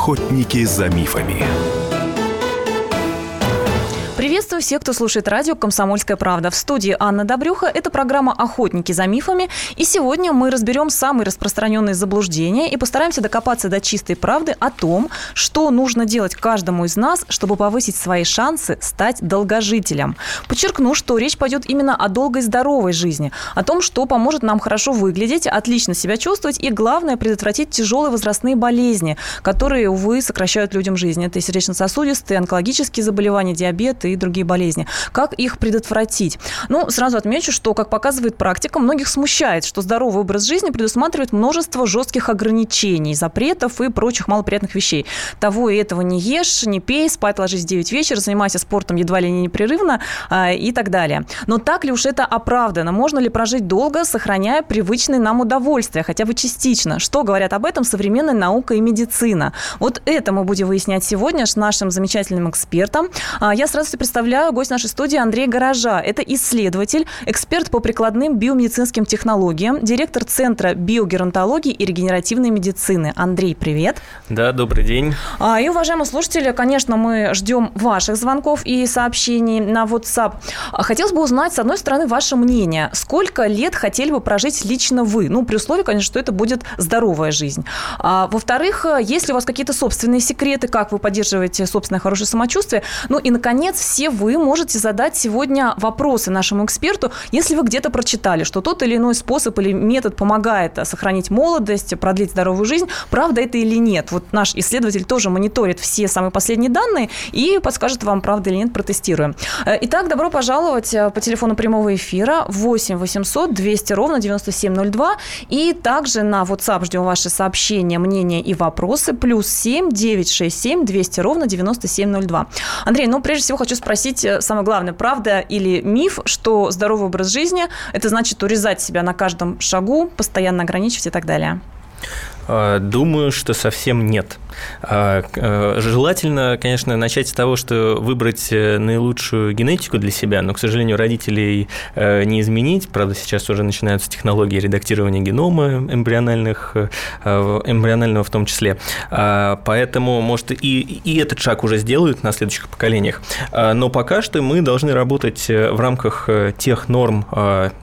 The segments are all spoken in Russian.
Охотники за мифами. Приветствую всех, кто слушает радио «Комсомольская правда». В студии Анна Добрюха. Это программа «Охотники за мифами». И сегодня мы разберем самые распространенные заблуждения и постараемся докопаться до чистой правды о том, что нужно делать каждому из нас, чтобы повысить свои шансы стать долгожителем. Подчеркну, что речь пойдет именно о долгой здоровой жизни, о том, что поможет нам хорошо выглядеть, отлично себя чувствовать и, главное, предотвратить тяжелые возрастные болезни, которые, увы, сокращают людям жизнь. Это сердечно-сосудистые, онкологические заболевания, диабет и другие болезни. Как их предотвратить? Ну, сразу отмечу, что, как показывает практика, многих смущает, что здоровый образ жизни предусматривает множество жестких ограничений, запретов и прочих малоприятных вещей. Того и этого не ешь, не пей, спать ложись в 9 вечера, занимайся спортом едва ли не непрерывно а, и так далее. Но так ли уж это оправдано? Можно ли прожить долго, сохраняя привычные нам удовольствия, хотя бы частично? Что говорят об этом современная наука и медицина? Вот это мы будем выяснять сегодня с нашим замечательным экспертом. А, я сразу представляю гость нашей студии Андрей Гаража. Это исследователь, эксперт по прикладным биомедицинским технологиям, директор Центра биогеронтологии и регенеративной медицины. Андрей, привет. Да, добрый день. А, и, уважаемые слушатели, конечно, мы ждем ваших звонков и сообщений на WhatsApp. Хотелось бы узнать, с одной стороны, ваше мнение. Сколько лет хотели бы прожить лично вы? Ну, при условии, конечно, что это будет здоровая жизнь. А, во-вторых, есть ли у вас какие-то собственные секреты, как вы поддерживаете собственное хорошее самочувствие? Ну и, наконец, все вы можете задать сегодня вопросы нашему эксперту, если вы где-то прочитали, что тот или иной способ или метод помогает сохранить молодость, продлить здоровую жизнь. Правда это или нет? Вот наш исследователь тоже мониторит все самые последние данные и подскажет вам, правда или нет, протестируем. Э, итак, добро пожаловать э, по телефону прямого эфира 8 800 200 ровно 9702 и также на WhatsApp ждем ваши сообщения, мнения и вопросы. Плюс 7 967 200 ровно 9702. Андрей, ну прежде всего хочу спросить э, самое главное, правда или миф, что здоровый образ жизни – это значит урезать себя на каждом шагу, постоянно ограничивать и так далее? А, думаю, что совсем нет. А, э, желательно, конечно, начать с того, что выбрать э, наилучшую генетику для себя, но, к сожалению, родителей э, не изменить. Правда, сейчас уже начинаются технологии редактирования генома эмбриональных, эмбрионального в том числе. А, поэтому, может, и, и этот шаг уже сделают на следующих поколениях. Но пока что мы должны работать в рамках тех норм,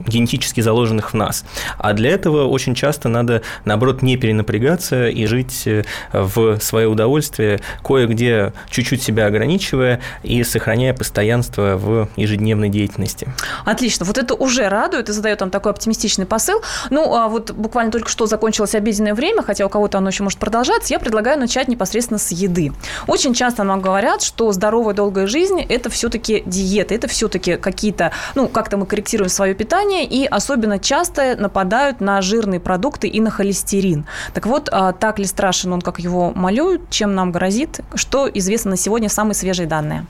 генетически заложенных в нас. А для этого очень часто надо, наоборот, не перенапрягаться и жить в свое удовольствие, кое-где чуть-чуть себя ограничивая и сохраняя постоянство в ежедневной деятельности. Отлично. Вот это уже радует и задает нам такой оптимистичный посыл. Ну, а вот буквально только что закончилось обеденное время, хотя у кого-то оно еще может продолжаться, я предлагаю начать непосредственно с еды. Очень часто нам говорят, что здоровая долгая жизнь – это все-таки диета, это все-таки какие-то, ну, как-то мы корректируем свое питание, и особенно часто нападают на жирные продукты и на холестерин. Так вот, а так ли страшен он, как его молю, чем нам грозит, что известно на сегодня самые свежие данные?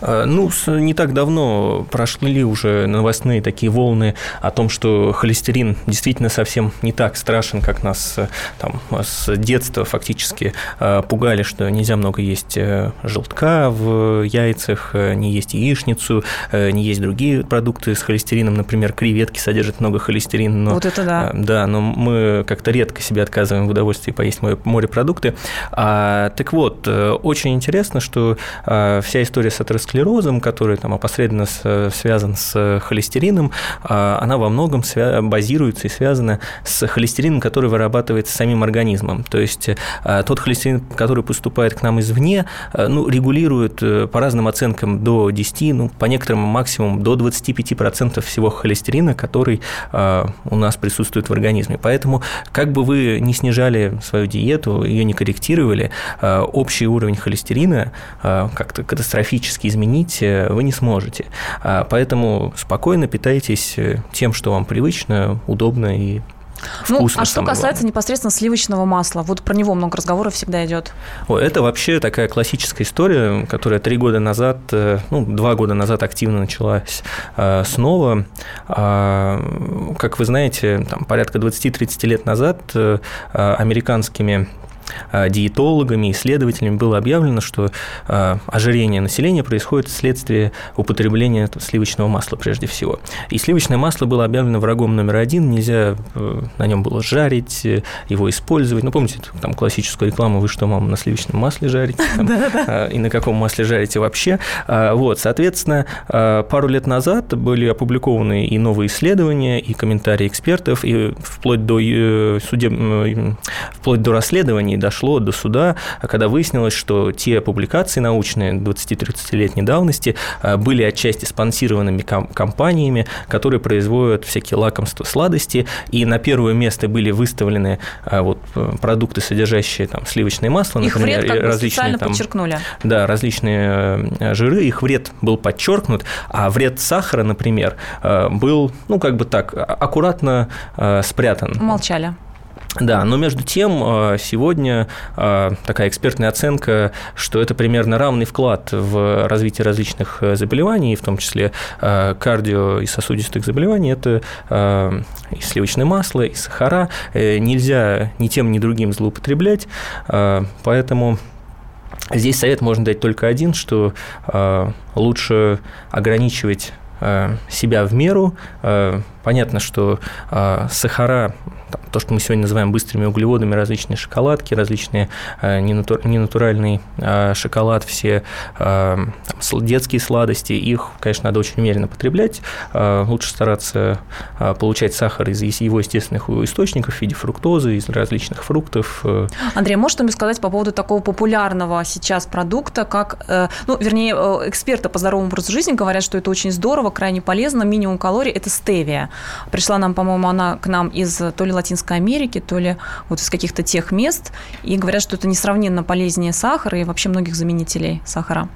А, ну, не так давно прошли уже новостные такие волны о том, что холестерин действительно совсем не так страшен, как нас э, там с детства фактически э, пугали, что нельзя много есть э, желтка в яйцах, не есть яичницу, не есть другие продукты с холестерином, например, креветки содержат много холестерина. Но, вот это да. Да, но мы как-то редко себе отказываем в удовольствии поесть морепродукты. А, так вот, очень интересно, что вся история с атеросклерозом, который там опосредованно связан с холестерином, а, она во многом базируется и связана с холестерином, который вырабатывается самим организмом. То есть а, тот холестерин, который поступает к нам извне, ну, регулирует э, по разным оценкам до 10, ну, по некоторым максимум до 25% всего холестерина, который у нас присутствует в организме. Поэтому, как бы вы не снижали свою диету, ее не корректировали, общий уровень холестерина как-то катастрофически изменить э, вы не сможете. А, поэтому спокойно питайтесь э, тем, что вам привычно, удобно и Вкусно, ну, а что касается главное. непосредственно сливочного масла, вот про него много разговоров всегда идет. О, это вообще такая классическая история, которая три года назад, э, ну, два года назад активно началась снова. А, как вы знаете, там, порядка 20-30 лет назад американскими диетологами, исследователями было объявлено, что ожирение населения происходит вследствие употребления сливочного масла прежде всего. И сливочное масло было объявлено врагом номер один, нельзя на нем было жарить, его использовать. Ну, помните, там классическую рекламу, вы что, мама, на сливочном масле жарите? И на каком масле жарите вообще? Вот, соответственно, пару лет назад были опубликованы и новые исследования, и комментарии экспертов, и вплоть до э, судеб... вплоть до расследований дошло до суда, когда выяснилось, что те публикации научные 20-30-летней давности э, были отчасти спонсированными компаниями, которые производят всякие лакомства, сладости, и на первое место были выставлены э, вот продукты, содержащие там сливочное масло, их например, вред как различные там, подчеркнули. Да, различные жиры, их вред был подчеркнут, а вред сахара, например, был, ну, как бы так, аккуратно спрятан. Молчали. Да, но между тем э, сегодня э, такая экспертная оценка, что это примерно равный вклад в развитие различных э, заболеваний, в том числе кардио- и сосудистых заболеваний, это и сливочное масло, и сахара. Нельзя ни тем, ни другим злоупотреблять, поэтому здесь совет можно дать только один, что лучше ограничивать себя в меру. Понятно, что сахара то, что мы сегодня называем быстрыми углеводами, различные шоколадки, различные э, ненатуральный э, шоколад, все э, там, детские сладости, их, конечно, надо очень умеренно потреблять. Лучше стараться получать сахар из его естественных источников в виде фруктозы, из различных фруктов. Андрей, можешь что-нибудь сказать по поводу такого популярного сейчас продукта, как, ну, вернее, эксперты по здоровому образу жизни говорят, что это очень здорово, крайне полезно, минимум калорий – это стевия. Пришла нам, по-моему, она к нам из то ли Латинской Америки, то ли вот из каких-то тех мест, и говорят, что это несравненно полезнее сахара и вообще многих заменителей сахара.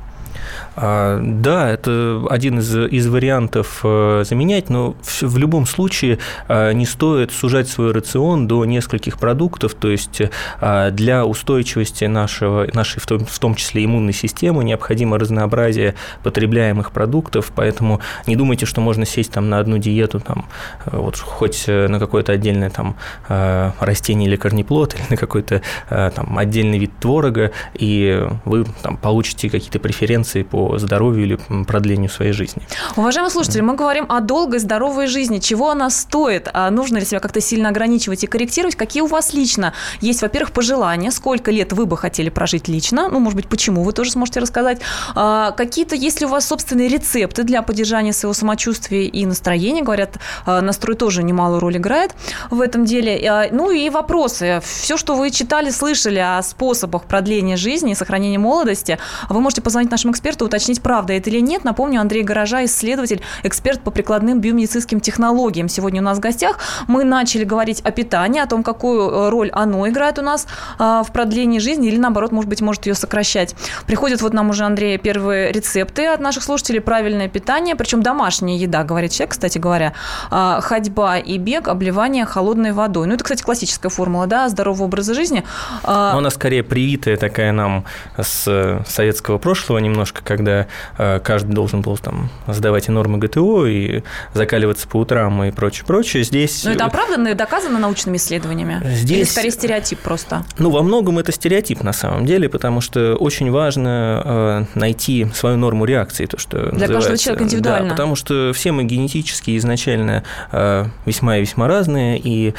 А, да, это один из, из вариантов э, заменять, но в, любом случае а, не стоит сужать свой рацион до нескольких продуктов, то есть а, для устойчивости нашего, нашей, в том, в том числе иммунной системы, необходимо разнообразие потребляемых продуктов, поэтому не думайте, что можно сесть там на одну диету, там, вот хоть на какое-то отдельное там растение или корнеплод, или на какой-то там отдельный вид творога, и вы там получите какие-то преференции по здоровью или продлению своей жизни. Уважаемые слушатели, мы говорим о долгой здоровой жизни. Чего она стоит? А нужно ли себя как-то сильно ограничивать и корректировать? Какие у вас лично есть, во-первых, пожелания? Сколько лет вы бы хотели прожить лично? Ну, может быть, почему вы тоже сможете рассказать. А, какие-то, если у вас собственные рецепты для поддержания своего самочувствия и настроения? Говорят, а, настрой тоже немалую роль играет в этом деле. А, ну и вопросы. Все, что вы читали, слышали о способах продления жизни и сохранения молодости, вы можете позвонить нашему эксперту, уточнить, правда это или нет. Напомню, Андрей Гаража, исследователь, эксперт по прикладным биомедицинским технологиям. Сегодня у нас в гостях. Мы начали говорить о питании, о том, какую э, роль оно играет у нас а, в продлении жизни или, наоборот, может быть, может ее сокращать. Приходят вот нам уже, Андрей, первые рецепты от наших слушателей. Правильное питание, причем домашняя еда, говорит человек, кстати говоря. А, ходьба и бег, обливание холодной водой. Ну, это, кстати, классическая формула, да, здорового образа жизни. А, Но она скорее привитая такая нам с э, советского прошлого немножко, как когда э, каждый должен был там сдавать и нормы ГТО и закаливаться по утрам и прочее, прочее. Здесь... Но это оправданно и доказано научными исследованиями? Здесь... Или скорее стереотип просто? Ну, во многом это стереотип на самом деле, потому что очень важно э, найти свою норму реакции, то, что Для называется. каждого человека индивидуально. Да, потому что все мы генетически изначально э, весьма и весьма разные, и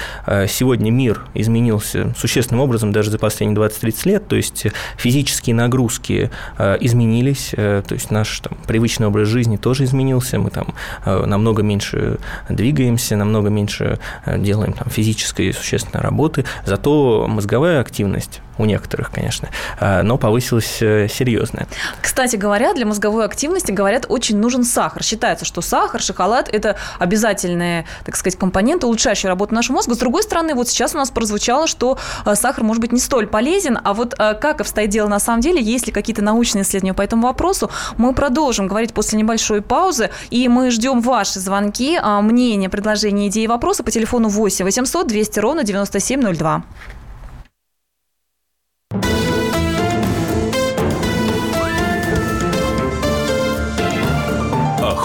сегодня мир изменился существенным образом даже за последние 20-30 лет, то есть физические нагрузки изменились, то есть наш там, привычный образ жизни тоже изменился, мы там э, намного меньше двигаемся, намного меньше э, делаем там физической существенной работы, зато мозговая активность у некоторых, конечно, а, но повысилась э, серьезная. Кстати говоря, для мозговой активности, говорят, очень нужен сахар. Считается, что сахар, шоколад – это обязательные, так сказать, компоненты, улучшающие работу нашего мозга. С другой стороны, вот сейчас у нас прозвучало, что э, сахар может быть не столь полезен, а вот э, как обстоит дело на самом деле, есть ли какие-то научные исследования по этому вопросу, мы продолжим говорить после небольшой паузы, и мы ждем ваши звонки, мнения, предложения, идеи, вопросы по телефону 8 800 200 ровно 9702.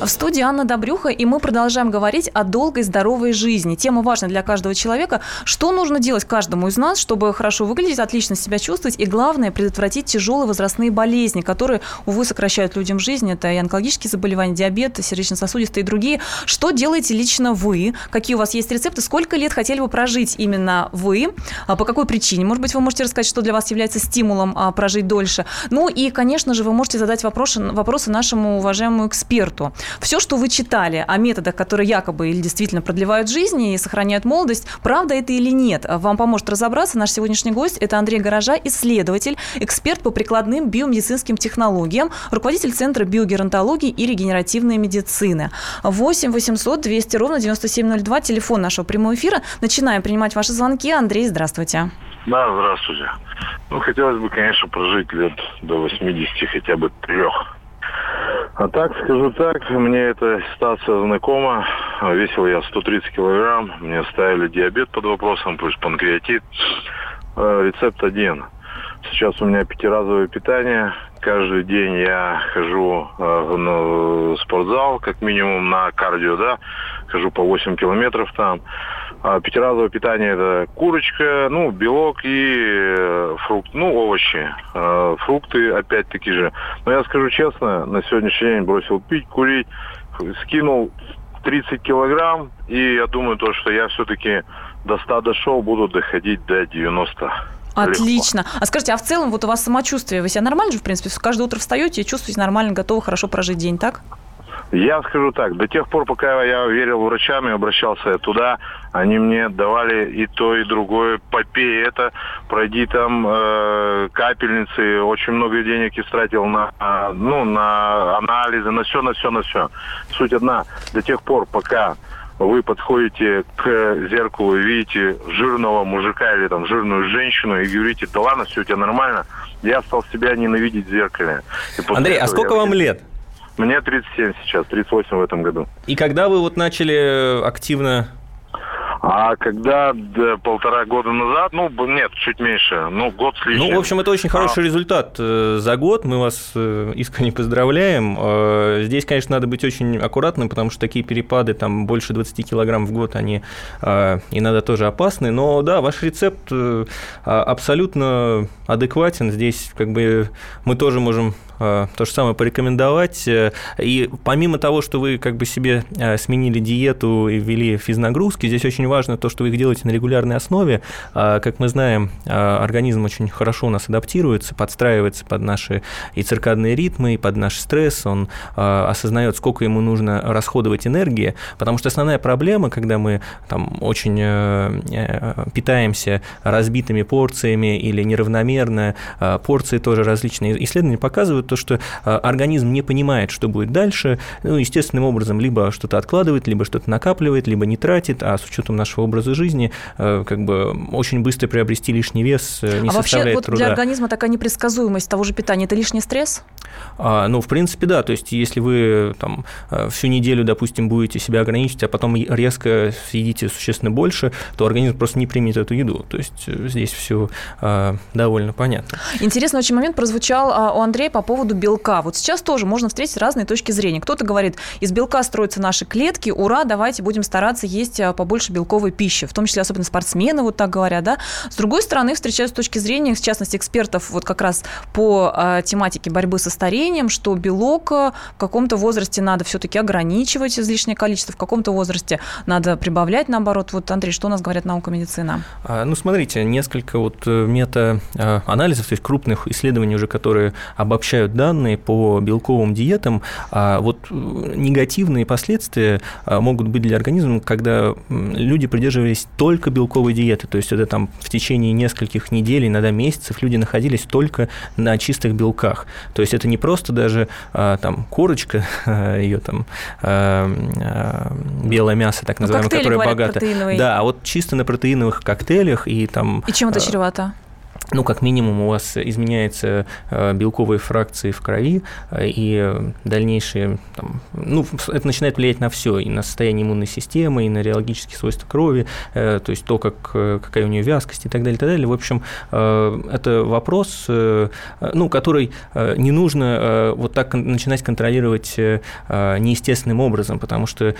В студии Анна Добрюха, и мы продолжаем говорить о долгой здоровой жизни. Тема важна для каждого человека. Что нужно делать каждому из нас, чтобы хорошо выглядеть, отлично себя чувствовать и, главное, предотвратить тяжелые возрастные болезни, которые, увы, сокращают людям жизнь. Это и онкологические заболевания, диабет, сердечно-сосудистые и другие. Что делаете лично вы? Какие у вас есть рецепты? Сколько лет хотели бы прожить именно вы? А по какой причине? Может быть, вы можете рассказать, что для вас является стимулом а, прожить дольше? Ну и, конечно же, вы можете задать вопросы, вопросы нашему уважаемому эксперту. Все, что вы читали о методах, которые якобы или действительно продлевают жизнь и сохраняют молодость, правда это или нет, вам поможет разобраться наш сегодняшний гость. Это Андрей Гаража, исследователь, эксперт по прикладным биомедицинским технологиям, руководитель Центра биогеронтологии и регенеративной медицины. 8 800 200 ровно 9702, телефон нашего прямого эфира. Начинаем принимать ваши звонки. Андрей, здравствуйте. Да, здравствуйте. Ну, хотелось бы, конечно, прожить лет до 80, хотя бы трех. А так, скажу так, мне эта ситуация знакома. Весил я 130 килограмм, мне ставили диабет под вопросом, плюс панкреатит. Э, рецепт один. Сейчас у меня пятиразовое питание. Каждый день я хожу э, в спортзал, как минимум на кардио, да. Хожу по 8 километров там. А пятиразовое питание это курочка, ну, белок и э, фрукт, ну, овощи. Э, фрукты опять-таки же. Но я скажу честно, на сегодняшний день бросил пить, курить, скинул 30 килограмм, и я думаю, то, что я все-таки до 100 дошел, буду доходить до 90. Отлично. Легко. А скажите, а в целом вот у вас самочувствие, вы себя нормально же, в принципе, каждое утро встаете и чувствуете нормально, готовы хорошо прожить день, так? Я скажу так, до тех пор, пока я верил врачам и обращался туда, они мне давали и то, и другое, попей это, пройди там э, капельницы, очень много денег истратил на, э, ну, на анализы, на все, на все, на все. Суть одна, до тех пор, пока вы подходите к зеркалу и видите жирного мужика или там жирную женщину и говорите, да ладно, все у тебя нормально, я стал себя ненавидеть в зеркале. Андрей, а сколько вам лет? Мне 37 сейчас, 38 в этом году. И когда вы вот начали активно а когда да, полтора года назад, ну, нет, чуть меньше, ну, год с лишним. Ну, в общем, это очень хороший а... результат э, за год. Мы вас э, искренне поздравляем. Э, здесь, конечно, надо быть очень аккуратным, потому что такие перепады, там, больше 20 килограмм в год, они иногда тоже опасны. Но, да, ваш рецепт абсолютно адекватен. Здесь, как бы, мы тоже можем то же самое порекомендовать. И помимо того, что вы как бы себе сменили диету и ввели физнагрузки, здесь очень важно то, что вы их делаете на регулярной основе. А, как мы знаем, организм очень хорошо у нас адаптируется, подстраивается под наши и циркадные ритмы, и под наш стресс. Он осознает, сколько ему нужно расходовать энергии, потому что основная проблема, когда мы там очень э, э, питаемся разбитыми порциями или неравномерно, порции тоже различные. Исследования показывают то, что организм не понимает, что будет дальше, ну, естественным образом либо что-то откладывает, либо что-то накапливает, либо не тратит, а с учетом нашего образа жизни, э, как бы очень быстро приобрести лишний вес э, не а составляет вообще, труда. для организма такая непредсказуемость того же питания – это лишний стресс? А, ну, в принципе, да. То есть, если вы там э, всю неделю, допустим, будете себя ограничивать, а потом резко съедите существенно больше, то организм просто не примет эту еду. То есть, здесь все а, довольно понятно. Интересный очень момент прозвучал а, у Андрея по поводу белка. Вот сейчас тоже можно встретить разные точки зрения. Кто-то говорит, из белка строятся наши клетки, ура, давайте будем стараться есть побольше белка белковой пищи, в том числе особенно спортсмены вот так говорят, да. С другой стороны, встречаются точки зрения, в частности, экспертов вот как раз по э, тематике борьбы со старением, что белок в каком-то возрасте надо все-таки ограничивать излишнее количество, в каком-то возрасте надо прибавлять, наоборот. Вот, Андрей, что у нас говорят наука медицина? А, ну, смотрите, несколько вот э, мета-анализов, то есть крупных исследований уже, которые обобщают собирают данные по белковым диетам, а вот э, негативные последствия а, могут быть для организма, когда люди придерживались только белковой диеты, то есть это там в течение нескольких недель, иногда месяцев люди находились только на чистых белках. То есть это не просто даже а, там корочка, ее там белое мясо, так ну, называемое, которое богато. Да, а вот чисто на протеиновых коктейлях и там... И чем это чревато? Ну, как минимум, у вас изменяются э, белковые фракции в крови, э, и дальнейшие, там, ну, это начинает влиять на все, и на состояние иммунной системы, и на реологические свойства крови, э, то есть то, как, какая у нее вязкость и так далее, и так далее. В общем, это вопрос, ну, который не нужно вот так начинать контролировать неестественным образом, потому что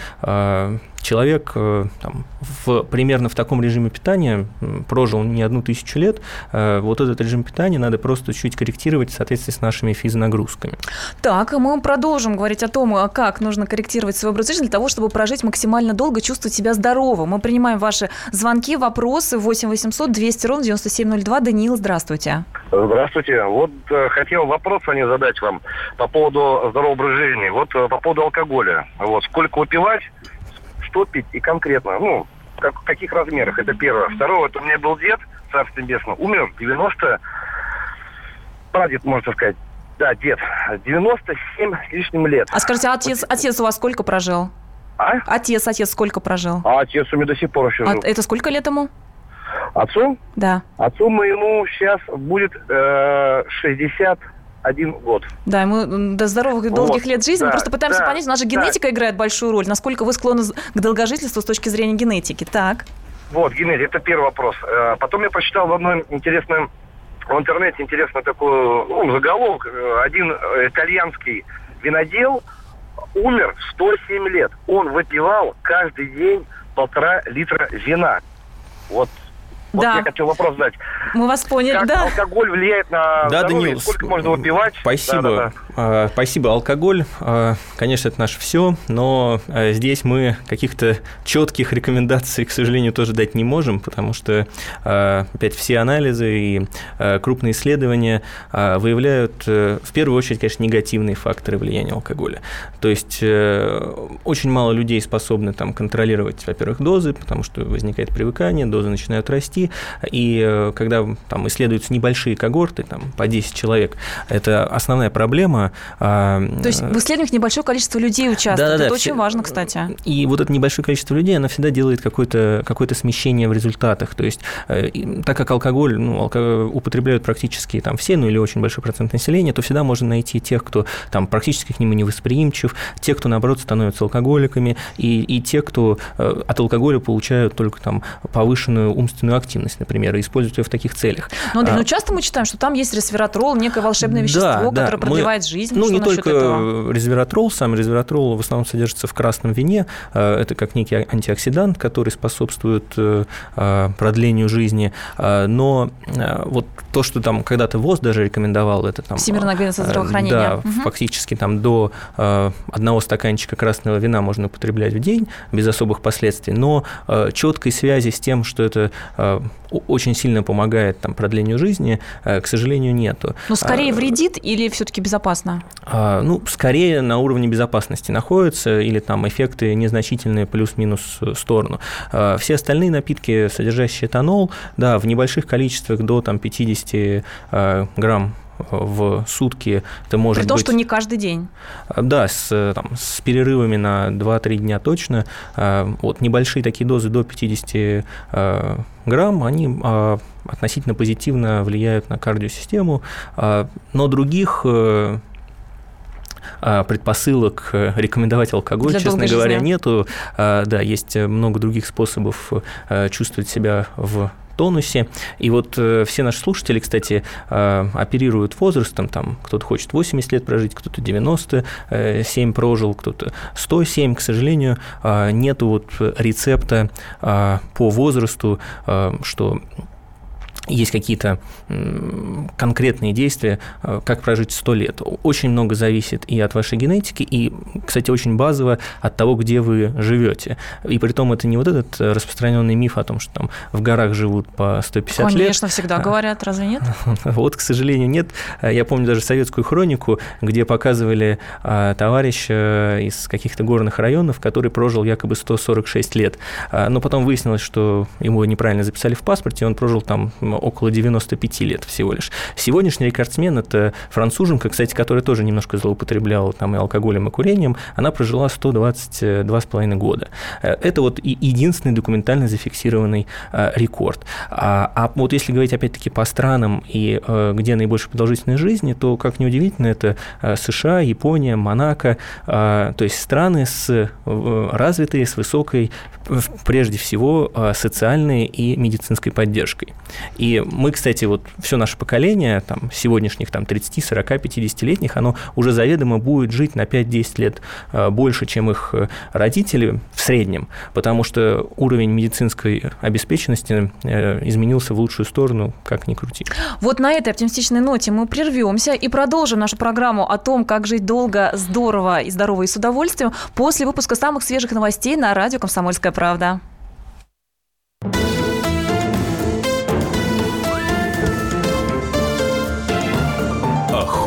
человек там, в, примерно в таком режиме питания прожил не одну тысячу лет, вот этот режим питания надо просто чуть корректировать в соответствии с нашими физнагрузками. Так, мы продолжим говорить о том, а как нужно корректировать свой образ жизни для того, чтобы прожить максимально долго, чувствовать себя здоровым. Мы принимаем ваши звонки, вопросы 8 800 200 ровно 9702. Даниил, здравствуйте. Здравствуйте. Вот э, хотел вопрос они задать вам по поводу здорового образа жизни. Вот э, по поводу алкоголя. Вот сколько выпивать, что пить и конкретно, ну, как, в каких размерах, это первое. Второе, это у меня был дед, царство небесное, умер в 90... Прадед, можно сказать. Да, дед. 97 с лишним лет. А скажите, а отец, отец у вас сколько прожил? А? Отец, отец сколько прожил? А отец у меня до сих пор еще а жил. это сколько лет ему? Отцу? Да. Отцу моему сейчас будет э, 61 год. Да, ему до здоровых и долгих вот, лет жизни. Да, Мы просто пытаемся да, понять, наша генетика да. играет большую роль. Насколько вы склонны к долгожительству с точки зрения генетики? Так. Вот, генетика, это первый вопрос. Э, потом я прочитал в одном интересном, в интернете интересно такой ну, заголовок. Э, один итальянский винодел умер в 107 лет. Он выпивал каждый день полтора литра вина. Вот вот да. я хотел вопрос задать. Мы вас поняли, как да. алкоголь влияет на да, здоровье? Данил, Сколько можно выпивать? Спасибо. Да, да, да. Спасибо. Алкоголь, а, конечно, это наше все, но а, здесь мы каких-то четких рекомендаций, к сожалению, тоже дать не можем, потому что, а, опять, все анализы и крупные исследования выявляют, э, в первую очередь, конечно, негативные факторы влияния алкоголя. То есть э, очень мало людей способны там контролировать, во-первых, дозы, потому что возникает привыкание, дозы начинают расти, расти, и э, когда там исследуются небольшие когорты, там, по 10 человек, это основная проблема. А, То есть в исследованиях небольшое количество людей участвует, да, да, это да, очень все... важно, кстати. И вот это небольшое количество людей, оно всегда делает какое-то какое смещение в результатах, то есть э, так как алкоголь ну, алкоголь употребляют практически там все, ну или очень большой процент населения, то всегда можно найти тех, кто там практически к нему не восприимчив, те, кто наоборот становятся алкоголиками, и, и те, кто э, от алкоголя получают только там повышенную умственную активность активность, например, и использовать ее в таких целях. Ну, Андрей, а, ну часто мы читаем, что там есть resveratrол, некое волшебное вещество, да, да, которое продлевает мы, жизнь. Ну, что не только этого? resveratrol, сам resveratrол в основном содержится в красном вине. А, это как некий антиоксидант, который способствует э, а, продлению жизни. Но вот то, что там когда-то ВОЗ даже рекомендовал, это там... Всемирная организация здравоохранения. Да, угу. фактически там до одного стаканчика красного вина можно употреблять в день без особых последствий, но четкой связи с тем, что это очень сильно помогает там, продлению жизни, э, к сожалению, нету. Но скорее а, вредит или все-таки безопасно? А, ну, скорее на уровне безопасности находится, или там эффекты незначительные плюс-минус сторону. А, все остальные напитки, содержащие этанол, да, в небольших количествах до там, 50 грамм в сутки. Это может При том, быть... что не каждый день. Да, с, там, с перерывами на 2-3 дня точно. Вот небольшие такие дозы до 50 а, грамм, они а, относительно позитивно влияют на кардиосистему, но других э, предпосылок рекомендовать алкоголь, Для честно говоря, жизни. нету. Да, есть много других способов э, чувствовать себя в тонусе. И вот э, все наши слушатели, кстати, э, оперируют возрастом, там кто-то хочет 80 лет прожить, кто-то 97 прожил, кто-то 107. К сожалению, э, нету вот рецепта по возрасту, что есть какие-то конкретные действия, э, как прожить 100 лет. Очень много зависит и от вашей генетики, и, кстати, очень базово от того, где вы живете. И при том это не вот этот распространенный миф о том, что там в горах живут по 150 Конечно, лет. Конечно, всегда а. говорят, разве нет? Вот, к сожалению, нет. Я помню даже советскую хронику, где показывали товарища из каких-то горных районов, который прожил якобы 146 лет. Но потом выяснилось, что его неправильно записали в паспорте, и он прожил там около 95 лет всего лишь. Сегодняшний рекордсмен – это француженка, кстати, которая тоже немножко злоупотребляла там и алкоголем, и курением. Она прожила 122,5 года. Э, это вот единственный документально зафиксированный э, рекорд. А, а вот если говорить опять-таки по странам и э, где наибольшая продолжительность жизни, то, как ни удивительно, это США, Япония, Монако, то есть страны с развитые, с высокой прежде всего социальной и медицинской поддержкой. И мы, кстати, вот все наше поколение, там, сегодняшних там, 30, 40, 50-летних, оно уже заведомо будет жить на 5-10 лет э, больше, чем их э, родители в среднем, потому что уровень медицинской обеспеченности э, изменился в лучшую сторону, как ни крути. Вот на этой оптимистичной ноте мы прервемся и продолжим нашу программу о том, как жить долго, здорово и здорово и с удовольствием после выпуска самых свежих новостей на радио «Комсомольская правда».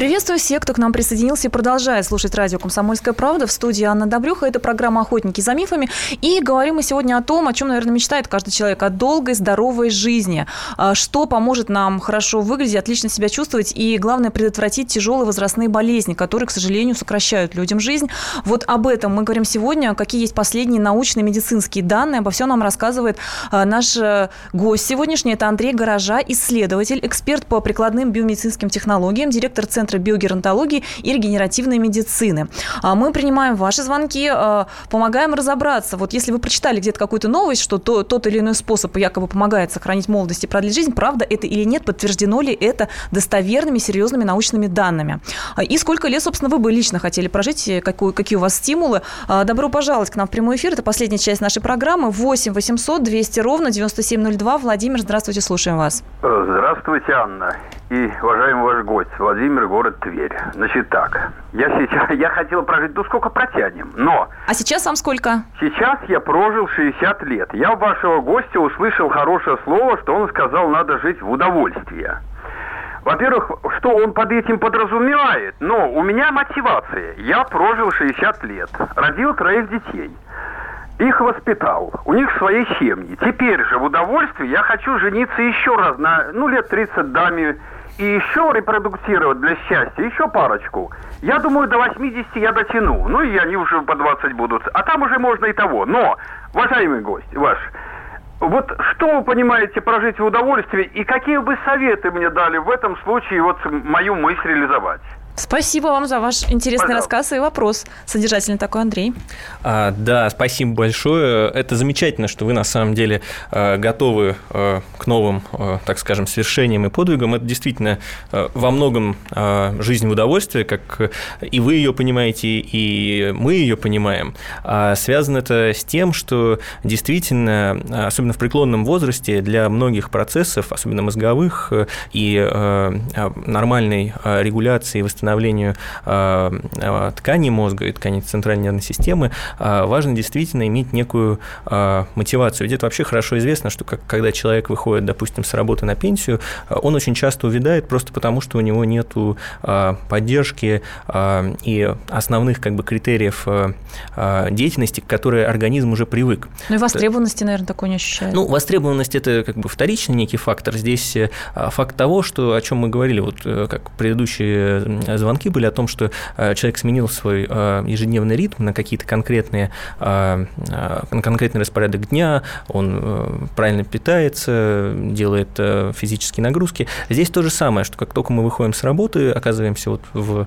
Приветствую всех, кто к нам присоединился и продолжает слушать радио «Комсомольская правда». В студии Анна Добрюха. Это программа «Охотники за мифами». И говорим мы сегодня о том, о чем, наверное, мечтает каждый человек. О долгой, здоровой жизни. А, что поможет нам хорошо выглядеть, отлично себя чувствовать и, главное, предотвратить тяжелые возрастные болезни, которые, к сожалению, сокращают людям жизнь. Вот об этом мы говорим сегодня. Какие есть последние научные медицинские данные. Обо всем нам рассказывает а, наш э, гость сегодняшний. Это Андрей Гаража, исследователь, эксперт по прикладным биомедицинским технологиям, директор Центра Центра биогеронтологии и регенеративной медицины. А мы принимаем ваши звонки, а, помогаем разобраться. Вот если вы прочитали где-то какую-то новость, что то, тот или иной способ якобы помогает сохранить молодость и продлить жизнь, правда это или нет, подтверждено ли это достоверными, серьезными научными данными. А, и сколько лет, собственно, вы бы лично хотели прожить, какую, какие у вас стимулы. Добро пожаловать к нам в прямой эфир. Это последняя часть нашей программы. 8 800 200 ровно 9702. Владимир, здравствуйте, слушаем вас. Здравствуйте, Анна. И, уважаемый ваш гость, Владимир, город Тверь. Значит так, я сейчас, я хотел прожить, ну сколько протянем, но... А сейчас вам сколько? Сейчас я прожил 60 лет. Я у вашего гостя услышал хорошее слово, что он сказал, надо жить в удовольствие. Во-первых, что он под этим подразумевает? Но у меня мотивация. Я прожил 60 лет, родил троих детей. Их воспитал, у них свои семьи. Теперь же в удовольствие я хочу жениться еще раз на, ну, лет 30 даме и еще репродуктировать для счастья, еще парочку. Я думаю, до 80 я дотяну. Ну и они уже по 20 будут. А там уже можно и того. Но, уважаемый гость ваш, вот что вы понимаете прожить в удовольствии и какие бы советы мне дали в этом случае вот мою мысль реализовать? Спасибо вам за ваш интересный Пожалуйста. рассказ и вопрос. Содержательный такой, Андрей. А, да, спасибо большое. Это замечательно, что вы на самом деле а, готовы а, к новым, а, так скажем, свершениям и подвигам. Это действительно во многом жизнь в удовольствие, как и вы ее понимаете, и мы ее понимаем. А связано это с тем, что действительно, особенно в преклонном возрасте, для многих процессов, особенно мозговых и нормальной регуляции и восстановления восстановлению а, а, ткани мозга и ткани центральной нервной системы, а, важно действительно иметь некую мотивацию. Ведь это вообще хорошо известно, что когда человек выходит, допустим, с работы на пенсию, он очень часто увядает просто потому, что у него нет поддержки и основных как бы, критериев деятельности, к которой организм уже привык. Ну и востребованности, наверное, такой не ощущает. Ну, востребованность – это как бы вторичный некий фактор. Здесь факт того, что, о чем мы говорили, вот как предыдущие звонки были о том, что человек сменил свой ежедневный ритм на какие-то конкретные, на конкретный распорядок дня, он правильно питается, делает физические нагрузки. Здесь то же самое, что как только мы выходим с работы, оказываемся вот в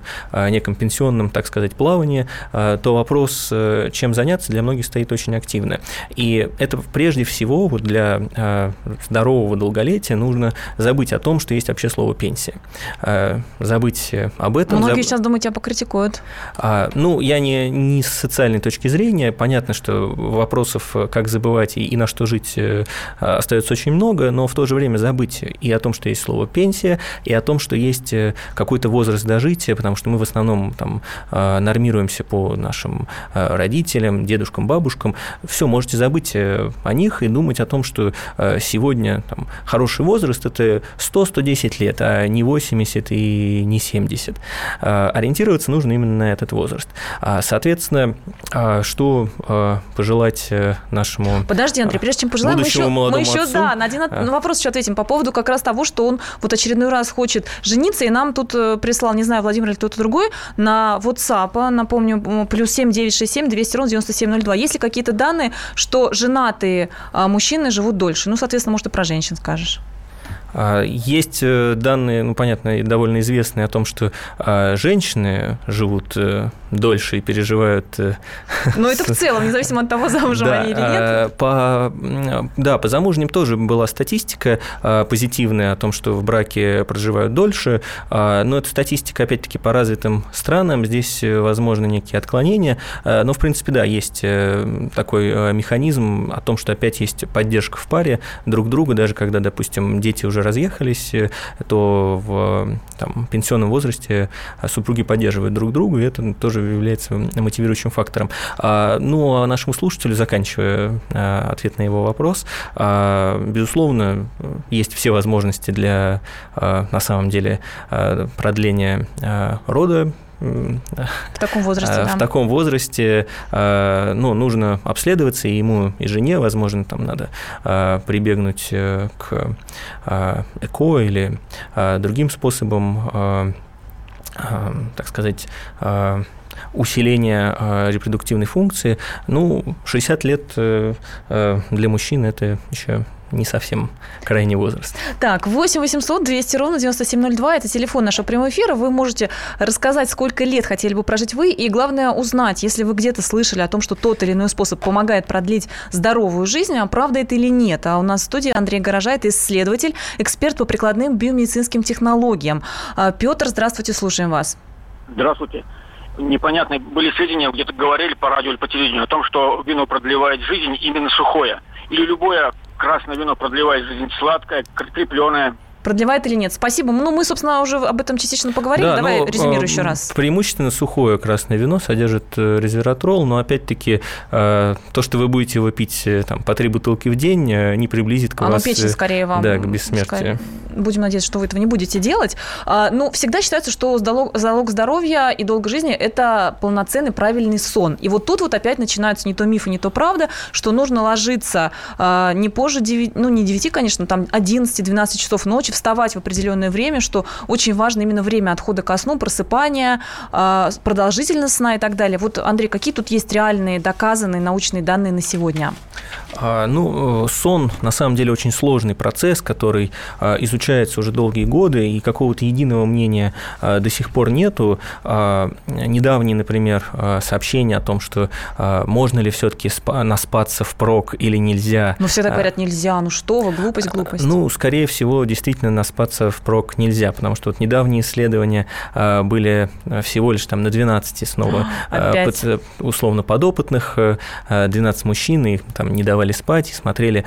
неком пенсионном, так сказать, плавании, то вопрос, чем заняться, для многих стоит очень активно. И это прежде всего вот для здорового долголетия нужно забыть о том, что есть вообще слово пенсия. Э, забыть об этом. Многие заб... сейчас думают, тебя покритикуют. А, ну, я не, не с социальной точки зрения. Понятно, что вопросов, как забывать и, и на что жить, э, остается очень много, но в то же время забыть и о том, что есть слово пенсия, и о том, что есть э, какой-то возраст дожития, потому что мы в основном там нормируемся по нашим родителям, дедушкам, бабушкам. Все, можете забыть о них и думать о том, что сегодня там, хороший возраст – это 100-110 лет, а не 80 и не 70. А, ориентироваться нужно именно на этот возраст. А, соответственно, а, что пожелать э, нашему Подожди, Андрей, прежде чем пожелать, мы еще, мы еще отцу? да, на один а. вопрос еще ответим по поводу как раз того, что он вот очередной раз хочет жениться, и нам тут э, прислал, не знаю, Владимир или кто-то другой, на WhatsApp, напомню, плюс 7 967 200 ровно 9702. Есть ли какие-то данные, что женатые мужчины живут дольше? Ну, соответственно, может, и про женщин скажешь. А, есть э, данные, ну, понятно, довольно известные о том, что а, женщины живут э, дольше и переживают... Но это в целом, независимо от того, замужем да, они или нет. А, по, да, по замужним тоже была статистика позитивная о том, что в браке проживают дольше, но эта статистика, опять-таки, по развитым странам, здесь возможны некие отклонения, но, в принципе, да, есть такой механизм о том, что опять есть поддержка в паре друг друга, даже когда, допустим, дети уже разъехались, э, то в там, пенсионном возрасте супруги поддерживают друг друга, и это тоже является мотивирующим фактором. А, ну, а нашему слушателю, заканчивая ответ на его вопрос, а, безусловно, есть все возможности для, на самом деле, продления рода, в таком возрасте, э, да. В таком возрасте э, ну, нужно обследоваться, и ему, и жене, возможно, там надо э, прибегнуть к ЭКО или другим способом, так сказать, усиления репродуктивной функции. Ну, 60 лет для мужчин это еще не совсем крайний возраст. Так, 8 800 200 ровно 9702 – это телефон нашего прямого эфира. Вы можете рассказать, сколько лет хотели бы прожить вы, и главное узнать, если вы где-то слышали о том, что тот или иной способ помогает продлить здоровую жизнь, а правда это или нет. А у нас в студии Андрей Горожа, это исследователь, эксперт по прикладным биомедицинским технологиям. А, Петр, здравствуйте, слушаем вас. Здравствуйте непонятные были сведения, где-то говорили по радио или по телевидению о том, что вино продлевает жизнь именно сухое. Или любое красное вино продлевает жизнь, сладкое, крепленое продлевает или нет. Спасибо. Ну, мы, собственно, уже об этом частично поговорили. Да, Давай резюмируй еще раз. Преимущественно сухое красное вино содержит э, резвератрол, но опять-таки э, то, что вы будете его пить э, там, по три бутылки в день, не приблизит к Оно вас... печень скорее вам. Да, к бессмертию. Будем надеяться, что вы этого не будете делать. А, ну, всегда считается, что залог, залог здоровья и долгой жизни – это полноценный правильный сон. И вот тут вот опять начинаются не то мифы, не то правда, что нужно ложиться а, не позже 9, ну, не 9, конечно, там 11-12 часов ночи, вставать в определенное время, что очень важно именно время отхода ко сну, просыпания, а, продолжительность сна и так далее. Вот, Андрей, какие тут есть реальные, доказанные научные данные на сегодня? А, ну, сон на самом деле очень сложный процесс, который а, изучается уже долгие годы, и какого-то единого мнения до сих пор нету. Недавние, например, сообщения о том, что можно ли все-таки наспаться впрок или нельзя. Ну, все так говорят, нельзя, ну что вы, глупость, глупость. Ну, скорее всего, действительно наспаться впрок нельзя, потому что вот недавние исследования были всего лишь там на 12 снова Опять? условно подопытных, 12 мужчин, их там не давали спать и смотрели,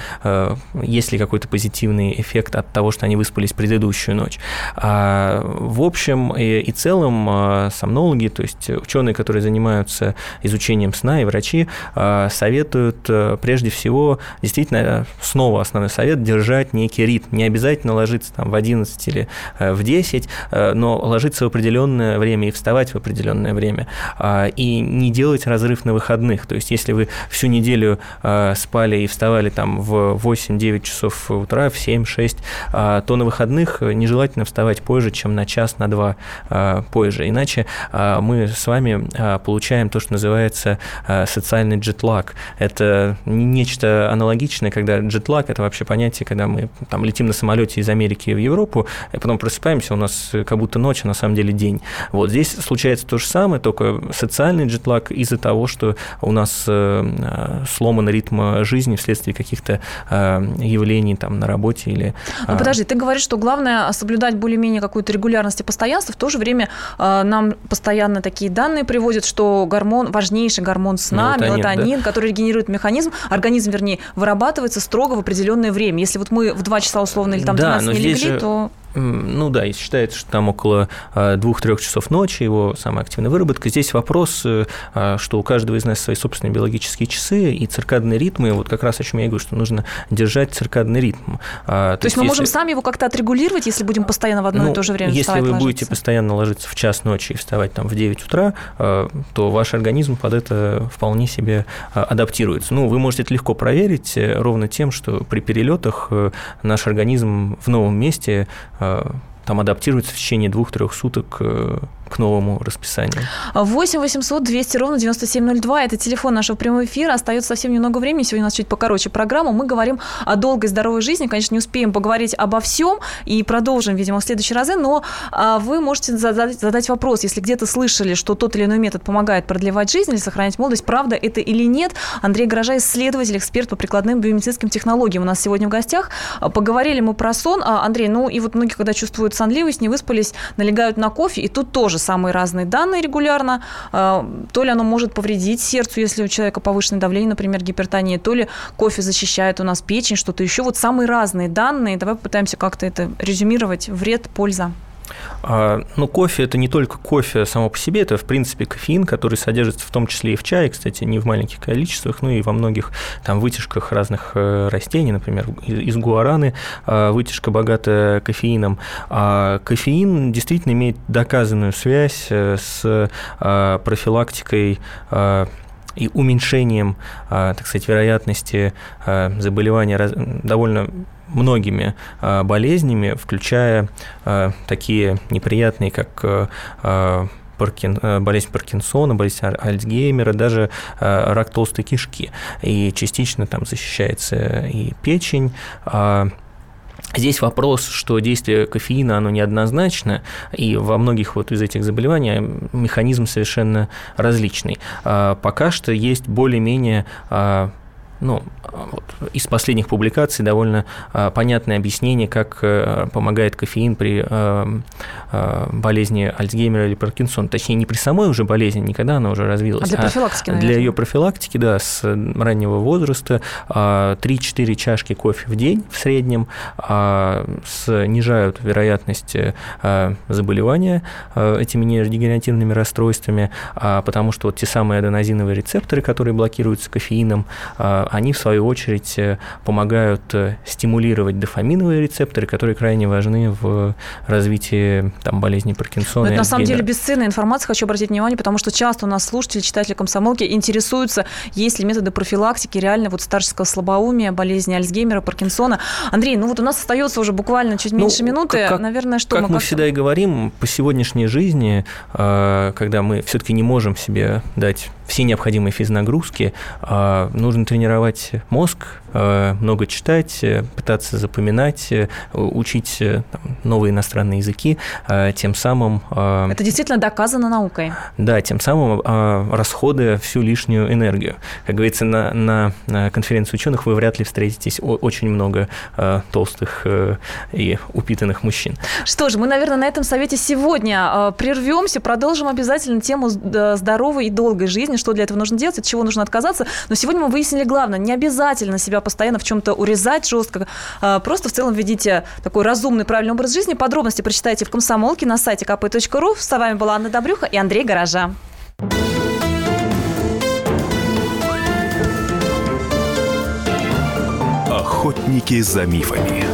есть ли какой-то позитивный эффект от того, что они выспались предыдущую ночь. А, в общем и целом сомнологи, то есть ученые, которые занимаются изучением сна и врачи, советуют прежде всего действительно снова основной совет держать некий ритм, не обязательно ложиться там, в 11 или э, в 10, э, но ложиться в определенное время и вставать в определенное время. И не делать разрыв на выходных. То есть, если вы всю неделю э, спали спали и вставали там в 8-9 часов утра, в 7-6, то на выходных нежелательно вставать позже, чем на час, на два позже. Иначе мы с вами получаем то, что называется социальный джетлаг. Это нечто аналогичное, когда джетлаг – это вообще понятие, когда мы там летим на самолете из Америки в Европу, и потом просыпаемся, у нас как будто ночь, а на самом деле день. Вот здесь случается то же самое, только социальный джетлаг из-за того, что у нас э, сломан ритм жизни вследствие каких-то э, явлений там на работе или... Ну, э, подожди, ты говоришь, что главное соблюдать более-менее какую-то регулярность и постоянство, в то же время нам постоянно такие данные приводят, что гормон, важнейший гормон сна, мелатонин, мелатонин да? который регенерирует механизм, организм, вернее, вырабатывается строго в определенное время. Если вот мы в 2 часа условно или там 12 да, не легли, же... то ну да, и считается, что там около а, двух-трех часов ночи его самая активная выработка. Здесь вопрос, э, а, что у каждого из нас свои собственные биологические часы и циркадные ритмы. Вот как раз о чем я говорю, что нужно держать циркадный ритм. А, то, то есть мы если... можем сами его как-то отрегулировать, если будем постоянно в одно ну, и то же время Если вы ложиться? будете постоянно ложиться в час ночи и вставать там в 9 утра, то ваш организм под это вполне себе адаптируется. Ну, вы можете это легко проверить э, ровно тем, что при перелетах э, наш организм в новом месте 呃 там адаптируется в течение двух-трех суток э, к новому расписанию. 8 800 200 ровно 9702. Это телефон нашего прямого эфира. Остается совсем немного времени. Сегодня у нас чуть покороче программа. Мы говорим о долгой здоровой жизни. Конечно, не успеем поговорить обо всем и продолжим, видимо, в следующий раз. Но а, вы можете задать, задать вопрос, если где-то слышали, что тот или иной метод помогает продлевать жизнь или сохранять молодость, правда это или нет. Андрей Горожа, исследователь, эксперт по прикладным биомедицинским технологиям у нас сегодня в гостях. Поговорили мы про сон. А, Андрей, ну и вот многие, когда чувствуют сонливость, не выспались, налегают на кофе, и тут тоже самые разные данные регулярно. А, то ли оно может повредить сердцу, если у человека повышенное давление, например, гипертония, то ли кофе защищает у нас печень, что-то еще. Вот самые разные данные. Давай попытаемся как-то это резюмировать. Вред, польза. А, ну, кофе – это не только кофе само по себе, это, в принципе, кофеин, который содержится в том числе и в чае, кстати, не в маленьких количествах, ну и во многих там вытяжках разных э, растений, например, из гуараны а, вытяжка богатая кофеином. А кофеин действительно имеет доказанную связь э, с профилактикой и уменьшением, так сказать, вероятности заболевания довольно многими а, болезнями, включая а, такие неприятные, как а, Паркин, болезнь Паркинсона, болезнь Альцгеймера, даже рак толстой кишки. И частично там защищается и печень. Здесь вопрос, что действие кофеина, оно неоднозначно, и во многих вот из этих заболеваний механизм совершенно различный. Пока что есть более-менее ну, вот, из последних публикаций довольно а, понятное объяснение, как а, помогает кофеин при а, а, болезни Альцгеймера или Паркинсона. Точнее, не при самой уже болезни, никогда она уже развилась. А для профилактики, а Для ее профилактики, да, с раннего возраста 3-4 чашки кофе в день в среднем а, снижают вероятность а, заболевания а, этими нейродегенеративными расстройствами, а, потому что вот те самые аденозиновые рецепторы, которые блокируются кофеином, а, они, в свою очередь, э, помогают э, стимулировать дофаминовые рецепторы, которые крайне важны в развитии там, болезни Паркинсона. Но это на самом деле бесценная информация, хочу обратить внимание, потому что часто у нас слушатели, читатели комсомолки интересуются, есть ли методы профилактики реально вот старческого слабоумия, болезни Альцгеймера, Паркинсона. Андрей, ну вот у нас остается уже буквально чуть ну, меньше ну, минуты. Как, Наверное, что как мы, мы всегда и говорим, по сегодняшней жизни, э, когда мы все-таки не можем себе дать все необходимые физнагрузки, нужно тренировать тренировать мозг, много читать, э, пытаться запоминать, э, учить там, новые иностранные языки, тем самым... Это действительно доказано наукой. Да, тем самым расходы всю лишнюю энергию. Как говорится, на, на конференции ученых вы вряд ли встретитесь очень много толстых и упитанных мужчин. Что ж, мы, наверное, на этом совете сегодня прервемся, продолжим обязательно тему здоровой и долгой жизни, что для этого нужно делать, от чего нужно отказаться. Но сегодня мы выяснили главное, не обязательно себя постоянно в чем-то урезать жестко. А, просто в целом ведите такой разумный, правильный образ жизни. Подробности прочитайте в «Комсомолке» на сайте kp.ru. С вами была Анна Добрюха и Андрей Гаража. Охотники за мифами.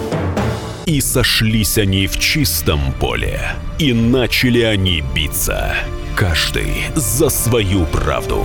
И сошлись они в чистом поле. И начали они биться. Каждый за свою правду.